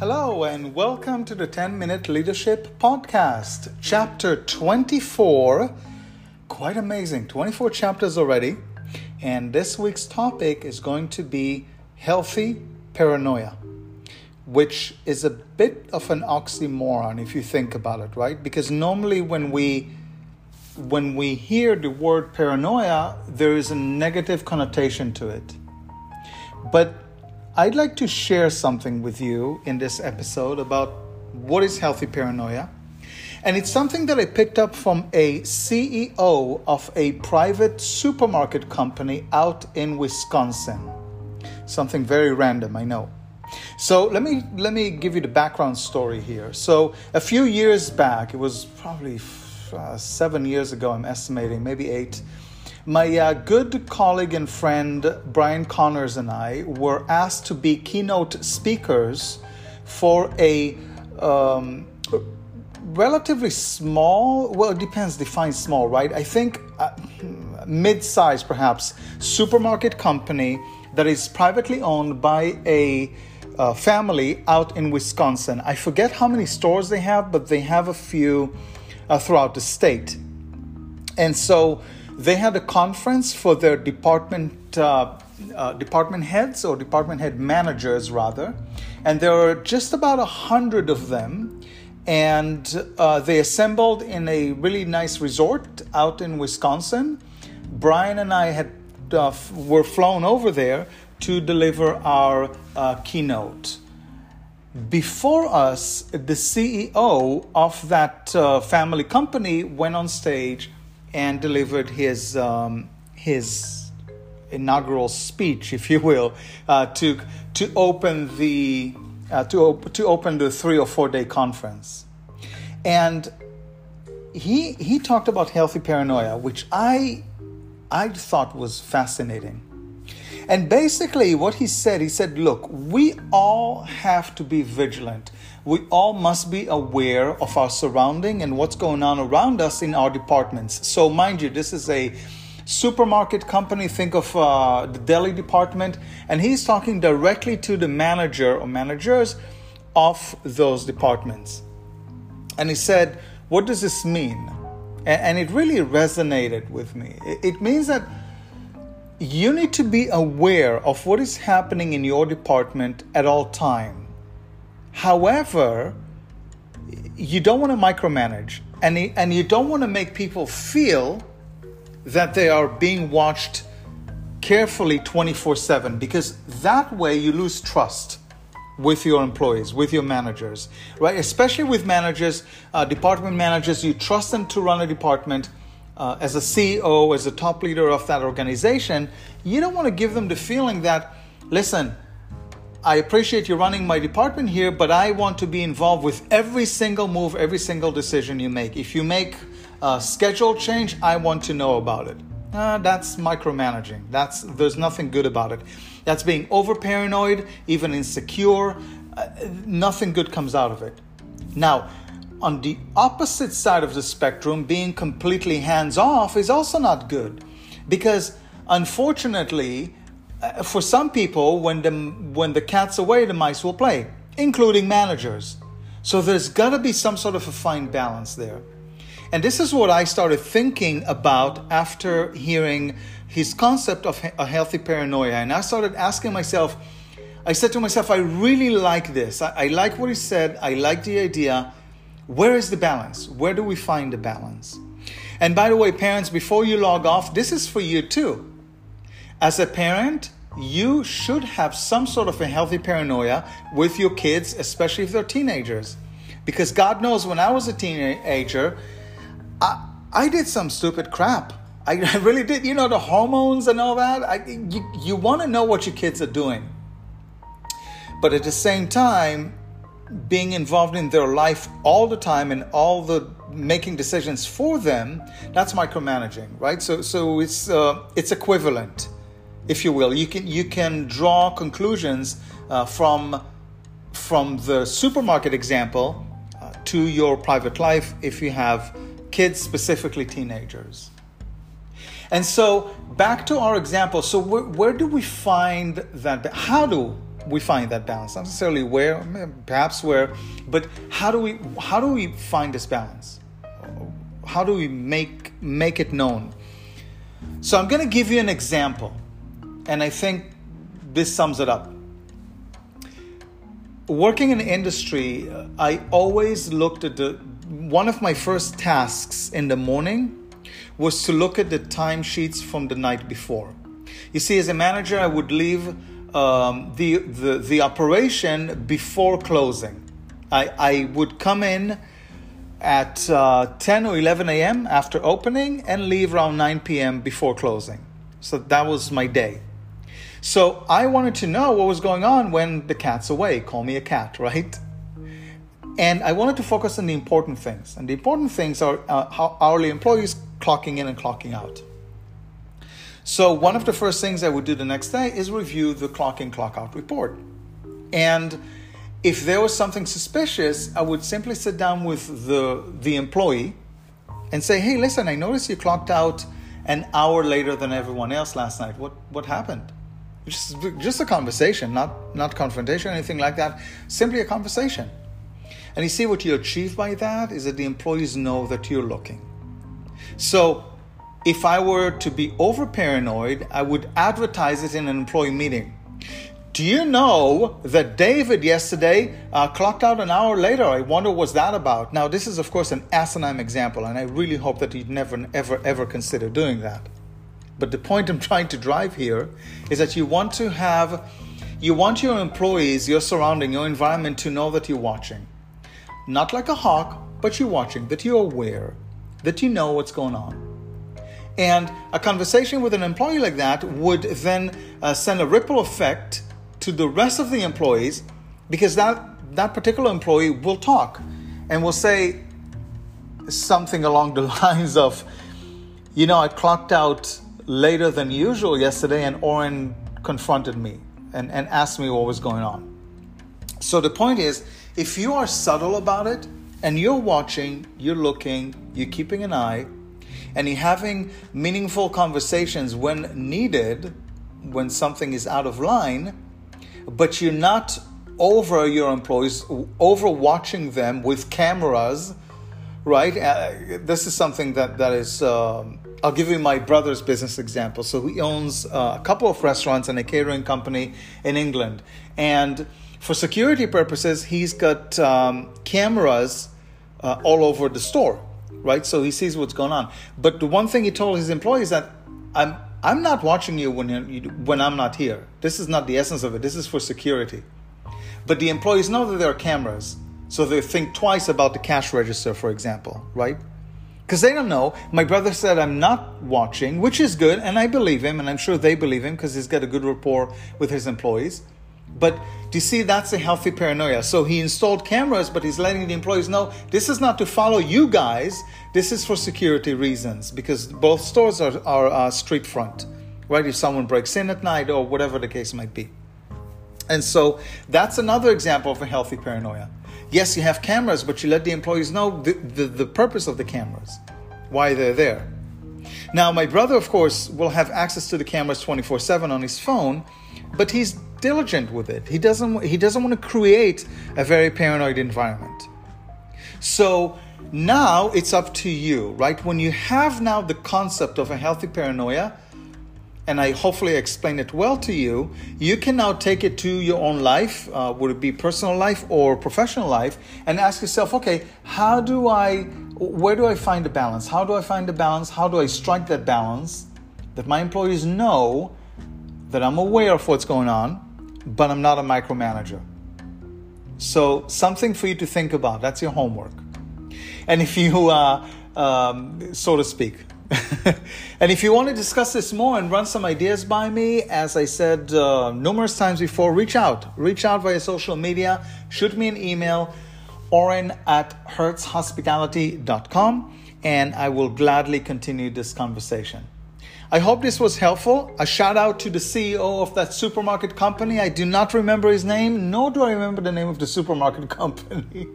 Hello, and welcome to the 10 Minute Leadership Podcast, Chapter 24. Quite amazing, 24 chapters already. And this week's topic is going to be healthy paranoia, which is a bit of an oxymoron if you think about it, right? Because normally when we when we hear the word paranoia, there is a negative connotation to it. But I'd like to share something with you in this episode about what is healthy paranoia. And it's something that I picked up from a CEO of a private supermarket company out in Wisconsin. Something very random, I know. So let me let me give you the background story here. So a few years back, it was probably uh, seven years ago, I'm estimating, maybe eight my uh, good colleague and friend Brian Connors and I were asked to be keynote speakers for a um, relatively small, well, it depends, define small, right? I think uh, mid size perhaps, supermarket company that is privately owned by a uh, family out in Wisconsin. I forget how many stores they have, but they have a few uh, throughout the state. And so they had a conference for their department uh, uh, department heads or department head managers rather, and there were just about a hundred of them. And uh, they assembled in a really nice resort out in Wisconsin. Brian and I had uh, were flown over there to deliver our uh, keynote. Before us, the CEO of that uh, family company went on stage and delivered his um, his inaugural speech, if you will, uh, to to open the uh, to op- to open the three or four day conference, and he he talked about healthy paranoia, which I I thought was fascinating. And basically, what he said, he said, look, we all have to be vigilant we all must be aware of our surrounding and what's going on around us in our departments. So, mind you, this is a supermarket company. Think of uh, the deli department, and he's talking directly to the manager or managers of those departments. And he said, What does this mean? And it really resonated with me. It means that you need to be aware of what is happening in your department at all time However, you don't want to micromanage and, and you don't want to make people feel that they are being watched carefully 24 7 because that way you lose trust with your employees, with your managers, right? Especially with managers, uh, department managers, you trust them to run a department. Uh, as a CEO, as a top leader of that organization, you don't want to give them the feeling that, listen, I appreciate you running my department here, but I want to be involved with every single move, every single decision you make. If you make a schedule change, I want to know about it. Uh, that's micromanaging. That's there's nothing good about it. That's being over paranoid, even insecure. Uh, nothing good comes out of it. Now, on the opposite side of the spectrum, being completely hands off is also not good, because unfortunately uh, for some people, when the when the cat's away, the mice will play, including managers. So there's got to be some sort of a fine balance there. And this is what I started thinking about after hearing his concept of a healthy paranoia. And I started asking myself, I said to myself, I really like this. I, I like what he said. I like the idea. Where is the balance? Where do we find the balance? And by the way, parents, before you log off, this is for you too. As a parent, you should have some sort of a healthy paranoia with your kids, especially if they're teenagers. Because God knows when I was a teenager, I, I did some stupid crap. I, I really did. You know, the hormones and all that. I, you you want to know what your kids are doing. But at the same time, being involved in their life all the time and all the making decisions for them, that's micromanaging, right? So, so it's uh, it's equivalent if you will. You can you can draw conclusions uh, from from the supermarket example uh, to your private life if you have kids, specifically teenagers. And so back to our example. So where, where do we find that? How do we find that balance. Not necessarily where, perhaps where, but how do we how do we find this balance? How do we make make it known? So I'm going to give you an example, and I think this sums it up. Working in industry, I always looked at the one of my first tasks in the morning was to look at the timesheets from the night before. You see, as a manager, I would leave um, the, the, the operation before closing. I, I would come in at uh, 10 or 11 a.m. after opening and leave around 9 p.m. before closing. So that was my day. So I wanted to know what was going on when the cat's away. Call me a cat, right? And I wanted to focus on the important things. And the important things are uh, hourly employees clocking in and clocking out. So, one of the first things I would do the next day is review the clock in, clock out report. And if there was something suspicious, I would simply sit down with the, the employee and say, hey, listen, I noticed you clocked out an hour later than everyone else last night. What, what happened? Just, just a conversation, not, not confrontation, anything like that. Simply a conversation. And you see what you achieve by that is that the employees know that you're looking. So if I were to be over paranoid, I would advertise it in an employee meeting. Do you know that David yesterday uh, clocked out an hour later? I wonder what's that about. Now, this is, of course, an asinine example, and I really hope that you'd never, ever, ever consider doing that. But the point I'm trying to drive here is that you want to have, you want your employees, your surrounding, your environment to know that you're watching. Not like a hawk, but you're watching, that you're aware, that you know what's going on. And a conversation with an employee like that would then uh, send a ripple effect to the rest of the employees because that, that particular employee will talk and will say something along the lines of, you know, I clocked out later than usual yesterday and Oren confronted me and, and asked me what was going on. So the point is, if you are subtle about it and you're watching, you're looking, you're keeping an eye, and having meaningful conversations when needed, when something is out of line, but you're not over your employees, over watching them with cameras, right? Uh, this is something that that is. Um, I'll give you my brother's business example. So he owns uh, a couple of restaurants and a catering company in England, and for security purposes, he's got um, cameras uh, all over the store, right? So he sees what's going on. But the one thing he told his employees that I'm I'm not watching you when you when I'm not here. This is not the essence of it. This is for security. But the employees know that there are cameras, so they think twice about the cash register, for example, right? Because they don't know. My brother said I'm not watching, which is good, and I believe him, and I'm sure they believe him because he's got a good rapport with his employees. But do you see that's a healthy paranoia? So he installed cameras, but he's letting the employees know this is not to follow you guys. This is for security reasons because both stores are, are uh, street front, right? If someone breaks in at night or whatever the case might be. And so that's another example of a healthy paranoia. Yes, you have cameras, but you let the employees know the, the, the purpose of the cameras, why they're there. Now, my brother, of course, will have access to the cameras 24 7 on his phone, but he's diligent with it. He doesn't he doesn't want to create a very paranoid environment. So now it's up to you, right? When you have now the concept of a healthy paranoia, and I hopefully explain it well to you, you can now take it to your own life, uh, would it be personal life or professional life, and ask yourself, okay, how do I, where do I find the balance? How do I find the balance? How do I strike that balance that my employees know that I'm aware of what's going on, but I'm not a micromanager. So, something for you to think about. That's your homework. And if you, uh, um, so to speak, and if you want to discuss this more and run some ideas by me, as I said uh, numerous times before, reach out. Reach out via social media. Shoot me an email, oren at hertzhospitality.com, and I will gladly continue this conversation. I hope this was helpful. A shout out to the CEO of that supermarket company. I do not remember his name, nor do I remember the name of the supermarket company.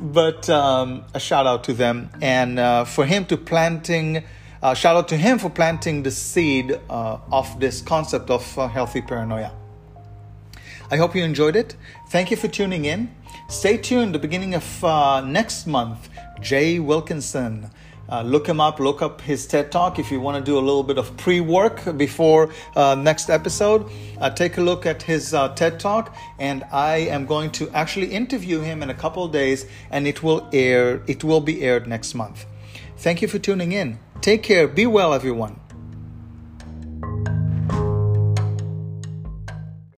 but um, a shout out to them and uh, for him to planting. Uh, shout out to him for planting the seed uh, of this concept of uh, healthy paranoia. I hope you enjoyed it. Thank you for tuning in. Stay tuned. The beginning of uh, next month, Jay Wilkinson. Uh, look him up, look up his TED Talk if you want to do a little bit of pre work before uh, next episode. Uh, take a look at his uh, TED Talk, and I am going to actually interview him in a couple days, and it will air. It will be aired next month. Thank you for tuning in. Take care. Be well, everyone.